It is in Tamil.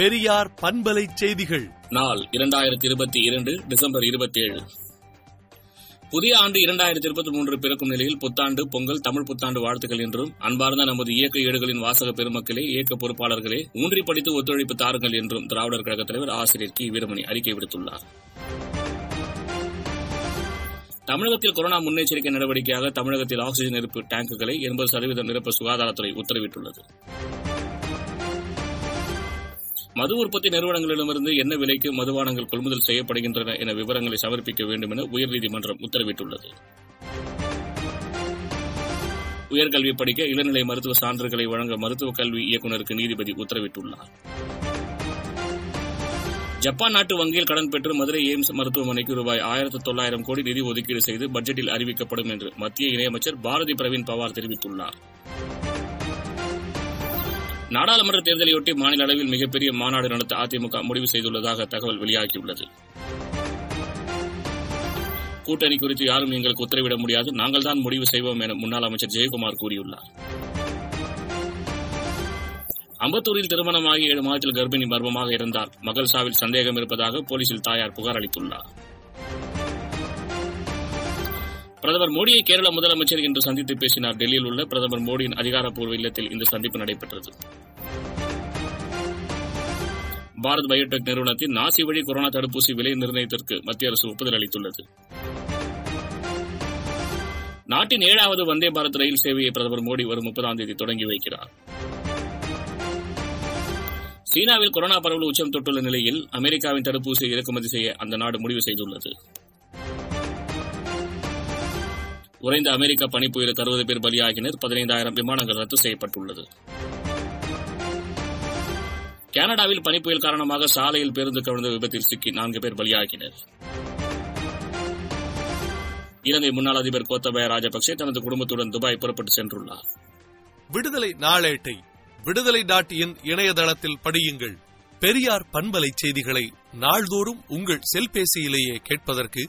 பெரியார் பண்பலை செய்திகள். நாள் இரண்டாயிரத்தி இருபத்தி இரண்டு டிசம்பர் இருபத்தி ஏழு புதிய ஆண்டு இரண்டாயிரத்தி இருபத்தி மூன்று பிறக்கும் நிலையில் புத்தாண்டு பொங்கல் தமிழ் புத்தாண்டு வாழ்த்துக்கள் என்றும் அன்பார்ந்த நமது இயக்க ஏடுகளின் வாசக பெருமக்களே இயக்க பொறுப்பாளர்களே ஊன்றி படித்து ஒத்துழைப்பு தாருங்கள் என்றும் திராவிடர் கழக தலைவர் ஆசிரியர் கி. வீரமணி அறிக்கை விடுத்துள்ளார். தமிழகத்தில் கொரோனா முன்னெச்சரிக்கை நடவடிக்கையாக தமிழகத்தில் ஆக்ஸிஜன் இருப்பு டேங்குகளை எண்பது சதவீதம் நிரப்ப சுகாதாரத்துறை உத்தரவிட்டுள்ளது. மது உற்பத்தி நிறுவனங்களிடமிருந்து என்ன விலைக்கு மதுபானங்கள் கொள்முதல் செய்யப்படுகின்றன என விவரங்களை சமர்ப்பிக்க வேண்டும் என உயர்நீதிமன்றம் உத்தரவிட்டுள்ளது. உயர்கல்வி படிக்க இளநிலை மருத்துவ சான்றுகளை வழங்க மருத்துவக் கல்வி இயக்குநருக்கு நீதிபதி உத்தரவிட்டுள்ளார். ஜப்பான் நாட்டு வங்கியில் கடன் பெற்று மதுரை எய்ம்ஸ் மருத்துவமனைக்கு ரூபாய் ஆயிரத்து தொள்ளாயிரம் கோடி நிதி ஒதுக்கீடு செய்து பட்ஜெட்டில் அறிவிக்கப்படும் என்று மத்திய இணையமைச்சர் பாரதி பிரவீன் பவார் தெரிவித்துள்ளார். நாடாளுமன்ற தேர்தலையொட்டி மாநில அளவில் மிகப்பெரிய மாநாடு நடத்த அதிமுக முடிவு செய்துள்ளதாக தகவல் வெளியாகியுள்ளது. கூட்டணி குறித்து யாரும் எங்களுக்கு உத்தரவிட முடியாது. நாங்கள் தான் முடிவு செய்வோம் என முன்னாள் அமைச்சர் ஜெயக்குமார் கூறியுள்ளார். அம்பத்தூரில் திருமணமாகி ஏழு மாதத்தில் கர்ப்பிணி மர்மமாக இருந்தார் மகள் சாவில் சந்தேகம் இருப்பதாக போலீசில் தாயார் புகார் அளித்துள்ளார். பிரதமர் மோடியை கேரள முதலமைச்சர் இன்று சந்தித்து பேசினார். டெல்லியில் உள்ள பிரதமர் மோடியின் அதிகாரப்பூர்வ இல்லத்தில் இந்த சந்திப்பு நடைபெற்றது. பாரத் பயோடெக் நிறுவனத்தின் நாசி வழி கொரோனா தடுப்பூசி விலை நிர்ணயத்திற்கு மத்திய அரசு ஒப்புதல் அளித்துள்ளது. நாட்டின் ஏழாவது வந்தே பாரத் ரயில் சேவையை பிரதமர் மோடி வரும் முப்பதாம் தேதி தொடங்கி வைக்கிறார். சீனாவில் கொரோனா பரவல் உச்சம் தொட்டுள்ள நிலையில் அமெரிக்காவின் தடுப்பூசியை இறக்குமதி செய்ய அந்த நாடு முடிவு செய்துள்ளது. உறைந்த அமெரிக்க பனிப்புயலுக்கு அறுபது பேர் பலியாகினர். பதினைந்தாயிரம் விமானங்கள் ரத்து செய்யப்பட்டுள்ளது. கனடாவில் பனிப்புயல் காரணமாக சாலையில் பேருந்து கவிழ்ந்த விபத்தில் சிக்கி நான்கு பேர் பலியாகினர். இலங்கை முன்னாள் அதிபர் கோத்தபய ராஜபக்சே தனது குடும்பத்துடன் துபாய் புறப்பட்டு சென்றுள்ளார். விடுதலை நாளேட்டை விடுதலை டாட் இன் இணையதளத்தில் படியுங்கள். பெரியார் பண்பலை செய்திகளை நாள்தோறும் உங்கள் செல்பேசியிலேயே கேட்பதற்கு